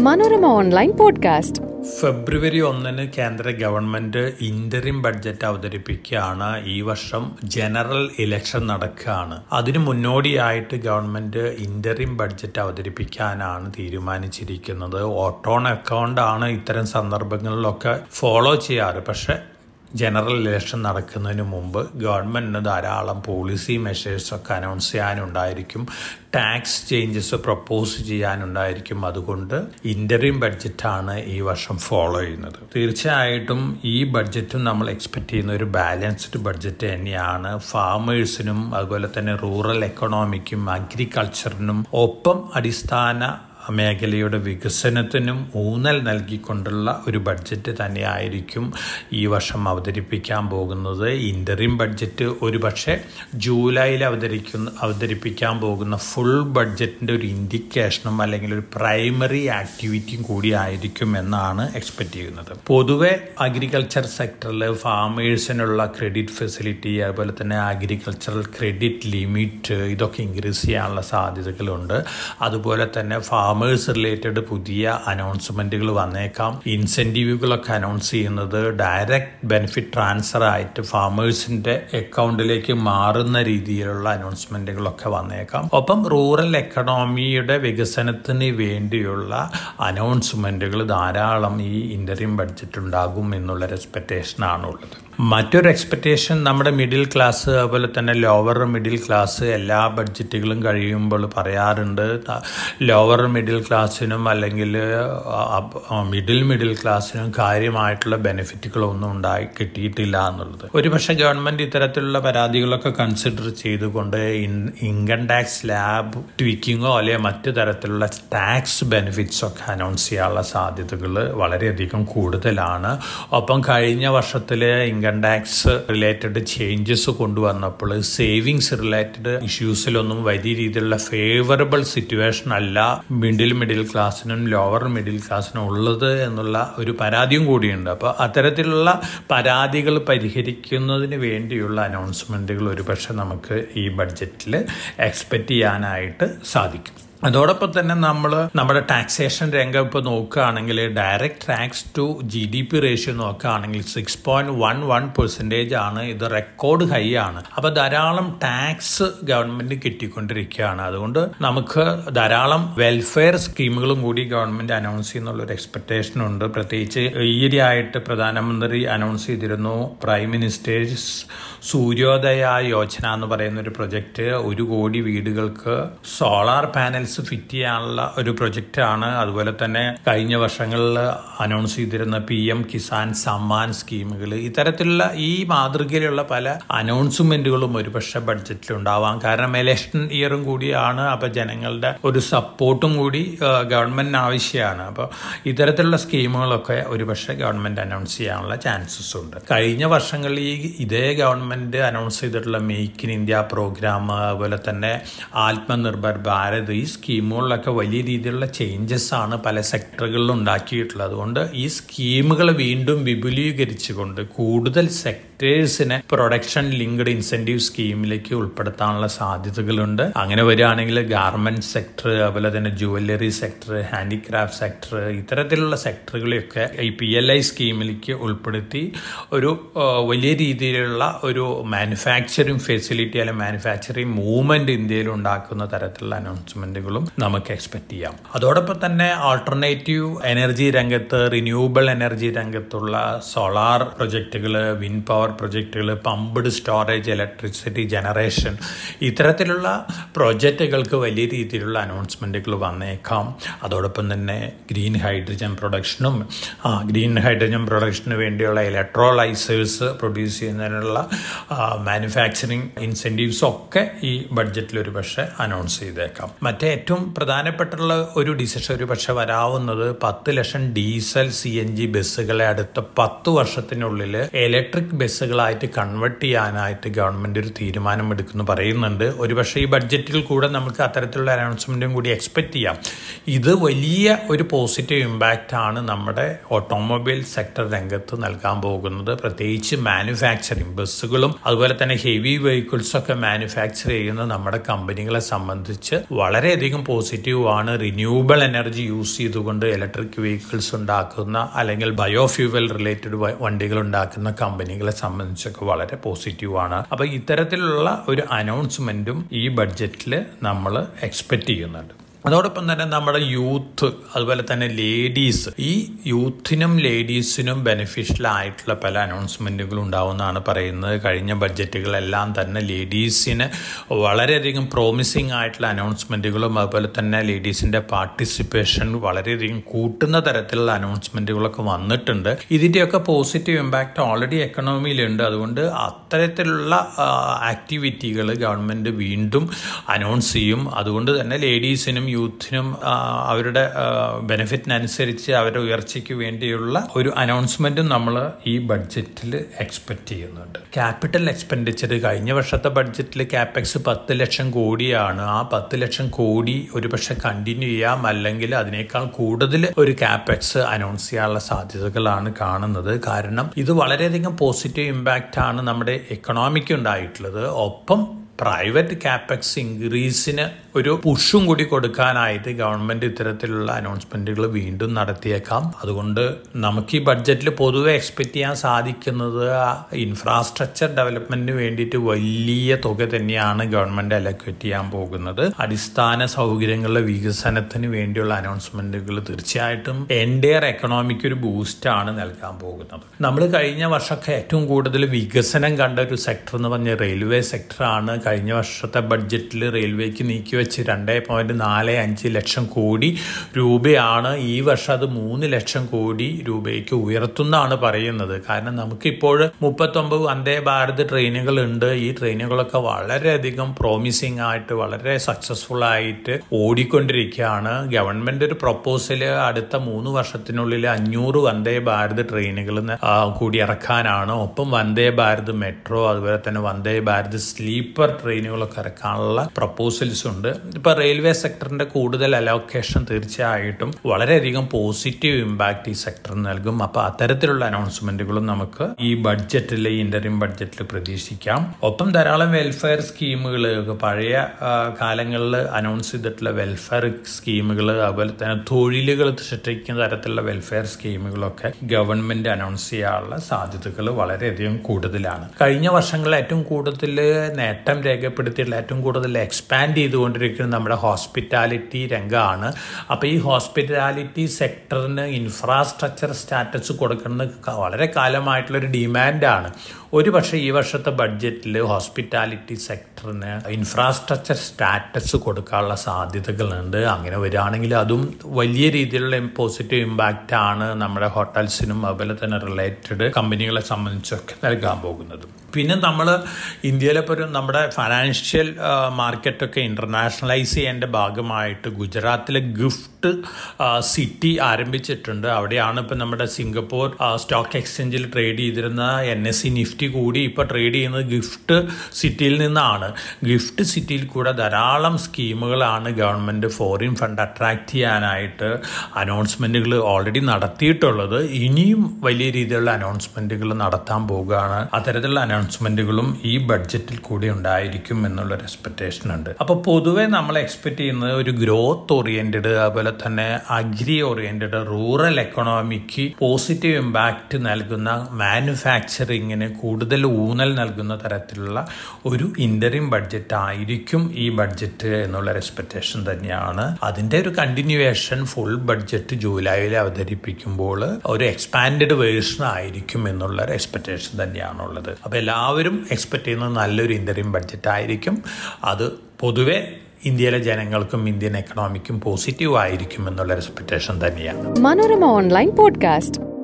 Manorama online podcast. ഫെബ്രുവരി ഒന്നിന് കേന്ദ്ര government interim budget അവതരിപ്പിക്കുകയാണ്. ഈ വർഷം ജനറൽ ഇലക്ഷൻ നടക്കുകയാണ്. അതിനു മുന്നോടിയായിട്ട് ഗവൺമെന്റ് ഇന്ററിം ബഡ്ജറ്റ് അവതരിപ്പിക്കാനാണ് തീരുമാനിച്ചിരിക്കുന്നത്. ഓട്ടോൺ അക്കൗണ്ട് ആണ് ഇത്തരം സന്ദർഭങ്ങളിലൊക്കെ ഫോളോ ചെയ്യാറ്. പക്ഷെ ജനറൽ ഇലക്ഷൻ നടക്കുന്നതിന് മുമ്പ് ഗവൺമെന്റിന് ധാരാളം പോളിസി മെഷേഴ്സൊക്കെ അനൗൺസ് ചെയ്യാനുണ്ടായിരിക്കും. ടാക്സ് ചേഞ്ചസ് പ്രപ്പോസ് ചെയ്യാനുണ്ടായിരിക്കും. അതുകൊണ്ട് ഇന്ററിം ബഡ്ജറ്റാണ് ഈ വർഷം ഫോളോ ചെയ്യുന്നത്. തീർച്ചയായിട്ടും ഈ ബഡ്ജറ്റും നമ്മൾ എക്സ്പെക്റ്റ് ചെയ്യുന്ന ഒരു ബാലൻസ്ഡ് ബഡ്ജറ്റ് തന്നെയാണ്. ഫാമേഴ്സിനും അതുപോലെ തന്നെ റൂറൽ എക്കണോമിക്കും അഗ്രികൾച്ചറിനും ഒപ്പം അടിസ്ഥാന മേഖലയുടെ വികസനത്തിനും ഊന്നൽ നൽകിക്കൊണ്ടുള്ള ഒരു ബഡ്ജറ്റ് തന്നെയായിരിക്കും ഈ വർഷം അവതരിപ്പിക്കാൻ പോകുന്നത്. ഇന്ററിം ബഡ്ജറ്റ് ഒരു പക്ഷേ ജൂലൈയിൽ അവതരിക്കുന്ന അവതരിപ്പിക്കാൻ പോകുന്ന ഫുൾ ബഡ്ജറ്റിന്റെ ഒരു ഇൻഡിക്കേഷനും അല്ലെങ്കിൽ ഒരു പ്രൈമറി ആക്ടിവിറ്റിയും കൂടി ആയിരിക്കും എന്നാണ് എക്സ്പെക്ട് ചെയ്യുന്നത്. പൊതുവെ അഗ്രികൾച്ചർ സെക്ടറിൽ ഫാമേഴ്സിനുള്ള ക്രെഡിറ്റ് ഫെസിലിറ്റി അതുപോലെ തന്നെ അഗ്രികൾച്ചറൽ ക്രെഡിറ്റ് ലിമിറ്റ് ഇതൊക്കെ ഇൻക്രീസ് ചെയ്യാനുള്ള സാധ്യതകളുണ്ട്. അതുപോലെ തന്നെ ഫാം ഫാമേഴ്സ് റിലേറ്റഡ് പുതിയ അനൗൺസ്മെന്റുകൾ വന്നേക്കാം. ഇൻസെന്റീവുകളൊക്കെ അനൗൺസ് ചെയ്യുന്നത് ഡയറക്റ്റ് ബെനിഫിറ്റ് ട്രാൻസ്ഫർ ആയിട്ട് ഫാമേഴ്സിന്റെ അക്കൗണ്ടിലേക്ക് മാറുന്ന രീതിയിലുള്ള അനൗൺസ്മെന്റുകളൊക്കെ വന്നേക്കാം. ഒപ്പം റൂറൽ എക്കണോമിയുടെ വികസനത്തിന് വേണ്ടിയുള്ള അനൗൺസ്മെന്റുകൾ ധാരാളം ഈ ഇന്ററിം ബഡ്ജറ്റ് ഉണ്ടാകും എന്നുള്ള എക്സ്പെക്ടേഷൻ ആണുള്ളത്. മറ്റൊരു എക്സ്പെക്റ്റേഷൻ നമ്മുടെ മിഡിൽ ക്ലാസ് അതുപോലെ തന്നെ ലോവർ മിഡിൽ ക്ലാസ് എല്ലാ ബഡ്ജറ്റുകളും കഴിയുമ്പോൾ പറയാറുണ്ട്. ലോവർ മിഡിൽ ക്ലാസ്സിനും അല്ലെങ്കിൽ മിഡിൽ മിഡിൽ ക്ലാസ്സിനും കാര്യമായിട്ടുള്ള ബെനിഫിറ്റുകളൊന്നും ഉണ്ടായി കിട്ടിയിട്ടില്ല എന്നുള്ളത്. ഒരുപക്ഷെ ഗവൺമെന്റ് ഇത്തരത്തിലുള്ള പരാതികളൊക്കെ കൺസിഡർ ചെയ്തുകൊണ്ട് ഇൻകം ടാക്സ് ലാബ് ട്വീക്കിങ്ങോ അല്ലെങ്കിൽ മറ്റു തരത്തിലുള്ള ടാക്സ് ബെനിഫിറ്റ്സ് ഒക്കെ അനൗൺസ് ചെയ്യാനുള്ള സാധ്യതകൾ വളരെയധികം കൂടുതലാണ്. ഒപ്പം കഴിഞ്ഞ വർഷത്തിലെ ഇൻകം ടാക്സ് റിലേറ്റഡ് ചേഞ്ചസ് കൊണ്ടുവന്നപ്പോൾ സേവിങ്സ് റിലേറ്റഡ് ഇഷ്യൂസിലൊന്നും വലിയ രീതിയിലുള്ള ഫേവറബിൾ സിറ്റുവേഷൻ അല്ല മിഡിൽ മിഡിൽ ക്ലാസ്സിനും ലോവർ മിഡിൽ ക്ലാസ്സിനും ഉള്ളത് എന്നുള്ള ഒരു പരാതിയും കൂടിയുണ്ട്. അപ്പോൾ അത്തരത്തിലുള്ള പരാതികൾ പരിഹരിക്കുന്നതിന് വേണ്ടിയുള്ള അനൗൺസ്മെന്റുകൾ ഒരുപക്ഷെ നമുക്ക് ഈ ബഡ്ജറ്റിൽ എക്സ്പെക്റ്റ് ചെയ്യാനായിട്ട് സാധിക്കും. അതോടൊപ്പം തന്നെ നമ്മൾ നമ്മുടെ ടാക്സേഷൻ രംഗം ഇപ്പോൾ നോക്കുകയാണെങ്കിൽ direct tax to G D P ratio നോക്കുകയാണെങ്കിൽ six point one one percentage ആണ്. ഇത് റെക്കോർഡ് ഹൈ ആണ്. അപ്പോൾ ധാരാളം ടാക്സ് ഗവൺമെന്റ് കിട്ടിക്കൊണ്ടിരിക്കുകയാണ്. അതുകൊണ്ട് നമുക്ക് ധാരാളം വെൽഫെയർ സ്കീമുകളും കൂടി ഗവൺമെന്റ് അനൗൺസ് ചെയ്യുന്നുള്ള ഒരു എക്സ്പെക്ടേഷൻ ഉണ്ട്. പ്രത്യേകിച്ച് ഈയിടെയായിട്ട് പ്രധാനമന്ത്രി അനൗൺസ് ചെയ്തിരുന്നു പ്രൈം മിനിസ്റ്റേഴ്സ് സൂര്യോദയ യോജന എന്ന് പറയുന്ന ഒരു പ്രൊജക്റ്റ് ഒരു കോടി വീടുകൾക്ക് സോളാർ പാനൽസ് ഫിറ്റ് ചെയ്യാനുള്ള ഒരു പ്രൊജക്റ്റാണ് അതുപോലെ തന്നെ കഴിഞ്ഞ വർഷങ്ങളിൽ അനൗൺസ് ചെയ്തിരുന്ന പി എം കിസാൻ സമ്മാൻ സ്കീമുകൾ ഇത്തരത്തിലുള്ള ഈ മാതൃകയിലുള്ള പല അനൗൺസ്മെന്റുകളും ഒരുപക്ഷെ ബഡ്ജറ്റിൽ ഉണ്ടാവാം. കാരണം എലക്ഷൻ ഇയറും കൂടിയാണ്. അപ്പൊ ജനങ്ങളുടെ ഒരു സപ്പോർട്ടും കൂടി ഗവൺമെന്റിന് ആവശ്യമാണ്. അപ്പോൾ ഇത്തരത്തിലുള്ള സ്കീമുകളൊക്കെ ഒരുപക്ഷെ ഗവൺമെന്റ് അനൗൺസ് ചെയ്യാനുള്ള ചാൻസസ് ഉണ്ട്. കഴിഞ്ഞ വർഷങ്ങളിൽ ഈ ഇതേ ഗവൺമെന്റ് അനൗൺസ് ചെയ്തിട്ടുള്ള മേക്ക് ഇൻ ഇന്ത്യ പ്രോഗ്രാം അതുപോലെ തന്നെ ആത്മനിർഭർ ഭാരത് ഈ സ്കീമുകളിലൊക്കെ വലിയ രീതിയിലുള്ള ചേഞ്ചസ് ആണ് പല സെക്ടറുകളിലും ഉണ്ടാക്കിയിട്ടുള്ളത്. അതുകൊണ്ട് ഈ സ്കീമുകൾ വീണ്ടും വിപുലീകരിച്ചുകൊണ്ട് കൂടുതൽ സെക്ടേഴ്സിനെ പ്രൊഡക്ഷൻ ലിങ്ക്ഡ് ഇൻസെന്റീവ് സ്കീമിലേക്ക് ഉൾപ്പെടുത്താനുള്ള സാധ്യതകളുണ്ട്. അങ്ങനെ വരികയാണെങ്കിൽ ഗാർമെന്റ് സെക്ടർ അതുപോലെ തന്നെ ജുവല്ലറി സെക്ടർ ഹാൻഡിക്രാഫ്റ്റ് സെക്ടർ ഇത്തരത്തിലുള്ള സെക്ടറുകളെയൊക്കെ ഈ പി എൽ ഐ സ്കീമിലേക്ക് ഉൾപ്പെടുത്തി ഒരു വലിയ രീതിയിലുള്ള ഒരു മാനുഫാക്ചറിങ് ഫെസിലിറ്റി അല്ലെങ്കിൽ മാനുഫാക്ചറിങ് മൂവ്മെന്റ് ഇന്ത്യയിൽ ഉണ്ടാക്കുന്ന തരത്തിലുള്ള അനൗൺസ്മെന്റുകളും നമുക്ക് എക്സ്പെക്ട് ചെയ്യാം. അതോടൊപ്പം തന്നെ ആൾട്ടർനേറ്റീവ് എനർജി രംഗത്ത് റിന്യൂവബിൾ എനർജി രംഗത്തുള്ള സോളാർ പ്രൊജക്റ്റുകൾ വിൻ പവർ പ്രൊജക്റ്റുകൾ പമ്പ്ഡ് സ്റ്റോറേജ് ഇലക്ട്രിസിറ്റി ജനറേഷൻ ഇത്തരത്തിലുള്ള പ്രൊജക്റ്റുകൾക്ക് വലിയ രീതിയിലുള്ള അനൗൺസ്മെന്റുകൾ വന്നേക്കാം. അതോടൊപ്പം തന്നെ ഗ്രീൻ ഹൈഡ്രജൻ പ്രൊഡക്ഷനും ആ ഗ്രീൻ ഹൈഡ്രജൻ പ്രൊഡക്ഷന് വേണ്ടിയുള്ള ഇലക്ട്രോലൈസേഴ്സ് പ്രൊഡ്യൂസ് ചെയ്യുന്നതിനുള്ള മാനുഫാക്ചറിങ് ഇൻസെന്റീവ്സ് ഒക്കെ ഈ ബഡ്ജറ്റിൽ ഒരു പക്ഷേ അനൗൺസ് ചെയ്തേക്കാം. മറ്റേ ഏറ്റവും പ്രധാനപ്പെട്ടുള്ള ഒരു ഡിസിഷൻ ഒരു പക്ഷെ വരാവുന്നത് പത്ത് lakh diesel C N G ബസ്സുകളെ അടുത്ത പത്ത് വർഷത്തിനുള്ളിൽ ഇലക്ട്രിക് ബസ്സുകളായിട്ട് കൺവെർട്ട് ചെയ്യാനായിട്ട് ഗവൺമെന്റ് ഒരു തീരുമാനം എടുക്കുന്നു പറയുന്നുണ്ട് ഒരുപക്ഷെ ഈ ബഡ്ജറ്റിൽ കൂടെ നമുക്ക് അത്തരത്തിലുള്ള അനൗൺസ്മെന്റും കൂടി എക്സ്പെക്ട് ചെയ്യാം. ഇത് വലിയ ഒരു പോസിറ്റീവ് ഇമ്പാക്റ്റ് ആണ് നമ്മുടെ ഓട്ടോമൊബൈൽ സെക്ടർ രംഗത്ത് നൽകാൻ പോകുന്നത്. പ്രത്യേകിച്ച് മാനുഫാക്ചറിങ് ബസ്സുകളും അതുപോലെ തന്നെ ഹെവി വെഹിക്കിൾസ് ഒക്കെ മാനുഫാക്ചർ ചെയ്യുന്ന നമ്മുടെ കമ്പനികളെ സംബന്ധിച്ച് വളരെയധികം പോസിറ്റീവ് പോസിറ്റീവാണ് റിന്യൂവബിൾ എനർജി യൂസ് ചെയ്തുകൊണ്ട് ഇലക്ട്രിക് വെഹിക്കിൾസ് ഉണ്ടാക്കുന്ന അല്ലെങ്കിൽ ബയോഫ്യൂവൽ റിലേറ്റഡ് വണ്ടികൾ ഉണ്ടാക്കുന്ന കമ്പനികളെ സംബന്ധിച്ചൊക്കെ വളരെ പോസിറ്റീവാണ് അപ്പോൾ അപ്പൊ ഇത്തരത്തിലുള്ള ഒരു അനൗൺസ്മെന്റും ഈ ബഡ്ജറ്റിൽ നമ്മൾ എക്സ്പെക്ട് ചെയ്യുന്നുണ്ട്. അതോടൊപ്പം തന്നെ നമ്മുടെ യൂത്ത് അതുപോലെ തന്നെ ലേഡീസ് ഈ യൂത്തിനും ലേഡീസിനും ബെനിഫിഷ്യൽ ആയിട്ടുള്ള പല അനൗൺസ്മെന്റുകളും ഉണ്ടാവുമെന്നാണ് പറയുന്നത്. കഴിഞ്ഞ ബഡ്ജറ്റുകളെല്ലാം തന്നെ ലേഡീസിന് വളരെയധികം പ്രോമിസിങ് ആയിട്ടുള്ള അനൗൺസ്മെന്റുകളും അതുപോലെ തന്നെ ലേഡീസിന്റെ പാർട്ടിസിപ്പേഷൻ വളരെയധികം കൂട്ടുന്ന തരത്തിലുള്ള അനൗൺസ്മെന്റുകളൊക്കെ വന്നിട്ടുണ്ട്. ഇതിന്റെയൊക്കെ പോസിറ്റീവ് ഇമ്പാക്റ്റ് ഓൾറെഡി എക്കണോമിയിലുണ്ട് അതുകൊണ്ട് അത്തരത്തിലുള്ള ആക്ടിവിറ്റികൾ ഗവൺമെന്റ് വീണ്ടും അനൗൺസ് ചെയ്യും. അതുകൊണ്ട് തന്നെ ലേഡീസിനും യൂത്തിനും അവരുടെ ബെനിഫിറ്റിനനുസരിച്ച് അവരുടെ ഉയർച്ചയ്ക്ക് വേണ്ടിയുള്ള ഒരു അനൗൺസ്മെന്റും നമ്മൾ ഈ ബഡ്ജറ്റിൽ എക്സ്പെക്ട് ചെയ്യുന്നുണ്ട്. ക്യാപിറ്റൽ എക്സ്പെൻഡിച്ചർ കഴിഞ്ഞ വർഷത്തെ ബഡ്ജറ്റിൽ ക്യാപെക്സ് പത്ത് ലക്ഷം കോടിയാണ്. ആ പത്ത് ലക്ഷം കോടി ഒരുപക്ഷെ കണ്ടിന്യൂ ചെയ്യാം. അല്ലെങ്കിൽ അതിനേക്കാൾ കൂടുതൽ ഒരു ക്യാപെക്സ് അനൗൺസ് ചെയ്യാനുള്ള സാധ്യതകളാണ് കാണുന്നത്. കാരണം ഇത് വളരെയധികം പോസിറ്റീവ് ഇമ്പാക്റ്റ് ആണ് നമ്മുടെ എക്കണോമിക്ക് ഉണ്ടായിട്ടുള്ളത്. ഒപ്പം പ്രൈവറ്റ് ക്യാപെക്സ് ഇൻക്രീസിന് ഒരു പുഷും കൂടി കൊടുക്കാനായിട്ട് ഗവൺമെന്റ് ഇത്തരത്തിലുള്ള അനൗൺസ്മെന്റുകൾ വീണ്ടും നടത്തിയേക്കാം. അതുകൊണ്ട് നമുക്ക് ഈ ബഡ്ജറ്റിൽ പൊതുവെ എക്സ്പെക്ട് ചെയ്യാൻ സാധിക്കുന്നത് ഇൻഫ്രാസ്ട്രക്ചർ ഡെവലപ്മെന്റിന് വേണ്ടിയിട്ട് വലിയ തുക തന്നെയാണ് ഗവൺമെന്റ് അലക്വേറ്റ് ചെയ്യാൻ പോകുന്നത്. അടിസ്ഥാന സൗകര്യങ്ങളുടെ വികസനത്തിന് വേണ്ടിയുള്ള അനൗൺസ്മെന്റുകൾ തീർച്ചയായിട്ടും എൻഡിയർ എക്കണോമിക്ക് ഒരു ബൂസ്റ്റ് ആണ് നൽകാൻ പോകുന്നത്. നമ്മൾ കഴിഞ്ഞ വർഷമൊക്കെ ഏറ്റവും കൂടുതൽ വികസനം കണ്ട ഒരു സെക്ടർ എന്ന് പറഞ്ഞ റെയിൽവേ സെക്ടറാണ് കഴിഞ്ഞ വർഷത്തെ ബഡ്ജറ്റിൽ റെയിൽവേക്ക് നീക്കി വെച്ച് രണ്ട് പോയിന്റ് നാല് അഞ്ച് ലക്ഷം കോടി രൂപയാണ് ഈ വർഷം അത് മൂന്ന് ലക്ഷം കോടി രൂപയ്ക്ക് ഉയർത്തുന്നതാണ് പറയുന്നത്. കാരണം നമുക്കിപ്പോൾ മുപ്പത്തൊമ്പത് വന്ദേ ഭാരത് ട്രെയിനുകൾ ഉണ്ട്. ഈ ട്രെയിനുകളൊക്കെ വളരെയധികം പ്രോമിസിംഗ് ആയിട്ട് വളരെ സക്സസ്ഫുൾ ആയിട്ട് ഓടിക്കൊണ്ടിരിക്കുകയാണ്. ഗവൺമെന്റ് ഒരു പ്രപ്പോസൽ അടുത്ത മൂന്ന് വർഷത്തിനുള്ളിൽ അഞ്ഞൂറ് വന്ദേ ഭാരത് ട്രെയിനുകൾ കൂടി ഇറക്കാനാണ്. ഒപ്പം വന്ദേ ഭാരത് മെട്രോ അതുപോലെ തന്നെ വന്ദേ ഭാരത് സ്ലീപ്പർ ട്രെയിനുകളൊക്കെ ഇറക്കാനുള്ള പ്രപ്പോസൽസ് ഉണ്ട്. ഇപ്പൊ റെയിൽവേ സെക്ടറിന്റെ കൂടുതൽ അലോക്കേഷൻ തീർച്ചയായിട്ടും വളരെയധികം പോസിറ്റീവ് ഇമ്പാക്ട് ഈ സെക്ടറിന് നൽകും. അപ്പൊ അത്തരത്തിലുള്ള അനൗൺസ്മെന്റുകളും നമുക്ക് ഈ ബഡ്ജറ്റിൽ ഇന്റർയം ബഡ്ജറ്റിൽ പ്രതീക്ഷിക്കാം. ഒപ്പം ധാരാളം വെൽഫെയർ സ്കീമുകൾ പഴയ കാലങ്ങളിൽ അനൗൺസ് ചെയ്തിട്ടുള്ള വെൽഫെയർ സ്കീമുകൾ അതുപോലെ തന്നെ തൊഴിലുകൾ സൃഷ്ടിക്കുന്ന തരത്തിലുള്ള വെൽഫെയർ സ്കീമുകളൊക്കെ ഗവൺമെന്റ് അനൗൺസ് ചെയ്യാനുള്ള സാധ്യതകൾ വളരെയധികം കൂടുതലാണ്. കഴിഞ്ഞ വർഷങ്ങളിൽ ഏറ്റവും കൂടുതൽ നേട്ടം രേഖപ്പെടുത്തിയിട്ടുള്ള ഏറ്റവും കൂടുതൽ എക്സ്പാൻഡ് ചെയ്തുകൊണ്ടിരിക്കുന്നത് നമ്മുടെ ഹോസ്പിറ്റാലിറ്റി രംഗമാണ് അപ്പോൾ ഈ ഹോസ്പിറ്റാലിറ്റി സെക്ടറിന് ഇൻഫ്രാസ്ട്രക്ചർ സ്റ്റാറ്റസ് കൊടുക്കുന്നത് വളരെ കാലമായിട്ടുള്ളൊരു ഡിമാൻഡാണ് ഒരു പക്ഷേ ഈ വർഷത്തെ ബഡ്ജറ്റിൽ ഹോസ്പിറ്റാലിറ്റി സെക്ടറിന് ഇൻഫ്രാസ്ട്രക്ചർ സ്റ്റാറ്റസ് കൊടുക്കാനുള്ള സാധ്യതകളുണ്ട്. അങ്ങനെ വരികയാണെങ്കിൽ അതും വലിയ രീതിയിലുള്ള പോസിറ്റീവ് ഇമ്പാക്റ്റ് ആണ് നമ്മുടെ ഹോട്ടൽസിനും അതുപോലെ തന്നെ റിലേറ്റഡ് കമ്പനികളെ സംബന്ധിച്ചൊക്കെ നൽകാൻ പോകുന്നത്. പിന്നെ നമ്മൾ ഇന്ത്യയിലെ ഒരു നമ്മുടെ ഫൈനാൻഷ്യൽ മാർക്കറ്റൊക്കെ ഇന്റർനാഷണലൈസ് ചെയ്യേണ്ട ഭാഗമായിട്ട് ഗുജറാത്തിലെ ഗിഫ്റ്റ് സിറ്റി ആരംഭിച്ചിട്ടുണ്ട്. അവിടെയാണ് ഇപ്പം നമ്മുടെ സിംഗപ്പൂർ സ്റ്റോക്ക് എക്സ്ചേഞ്ചിൽ ട്രേഡ് ചെയ്തിരുന്ന എൻ എസ് സി നിഫ്റ്റി കൂടി ഇപ്പോൾ ട്രേഡ് ചെയ്യുന്നത് ഗിഫ്റ്റ് സിറ്റിയിൽ നിന്നാണ്. ഗിഫ്റ്റ് സിറ്റിയിൽ കൂടെ ധാരാളം സ്കീമുകളാണ് ഗവൺമെന്റ് ഫോറിൻ ഫണ്ട് അട്രാക്റ്റ് ചെയ്യാനായിട്ട് അനൗൺസ്മെന്റുകൾ ഓൾറെഡി നടത്തിയിട്ടുള്ളത്. ഇനിയും വലിയ രീതിയിലുള്ള അനൗൺസ്മെന്റുകൾ നടത്താൻ പോവുകയാണ്. അത്തരത്തിലുള്ള അനൗൺസ്മെന്റുകളും ഈ ബഡ്ജറ്റിൽ കൂടി ഉണ്ടായിരിക്കും എന്നുള്ളൊരു എക്സ്പെക്റ്റേഷൻ ഉണ്ട്. അപ്പോൾ പൊതുവെ നമ്മൾ എക്സ്പെക്ട് ചെയ്യുന്നത് ഒരു ഗ്രോത്ത് ഓറിയന്റഡ് അതുപോലെ തന്നെ agri oriented rural economic positive impact നൽകുന്ന മാനുഫാക്ചറിങ്ങിന് കൂടുതൽ ഊന്നൽ നൽകുന്ന തരത്തിലുള്ള ഒരു ഇന്ററിം ബഡ്ജറ്റ് ആയിരിക്കും ഈ ബഡ്ജറ്റ് എന്നുള്ള എക്സ്പെക്റ്റേഷൻ തന്നെയാണ്. അതിന്റെ ഒരു കണ്ടിന്യൂവേഷൻ ഫുൾ ബഡ്ജറ്റ് ജൂലൈയിൽ അവതരിപ്പിക്കുമ്പോൾ ഒരു എക്സ്പാൻഡ് വേർഷൻ ആയിരിക്കും എന്നുള്ള എക്സ്പെക്ടേഷൻ തന്നെയാണുള്ളത്. അപ്പോൾ എല്ലാവരും എക്സ്പെക്ട് ചെയ്യുന്നത് നല്ലൊരു ഇന്ററിം ബഡ്ജറ്റ് ആയിരിക്കും അത് പൊതുവെ ഇന്ത്യയിലെ ജനങ്ങൾക്കും ഇന്ത്യൻ എക്കണോമിക്കും പോസിറ്റീവ് ആയിരിക്കും എന്നുള്ള എക്സ്പെക്ടേഷൻ തന്നെയാണ്. Manorama online podcast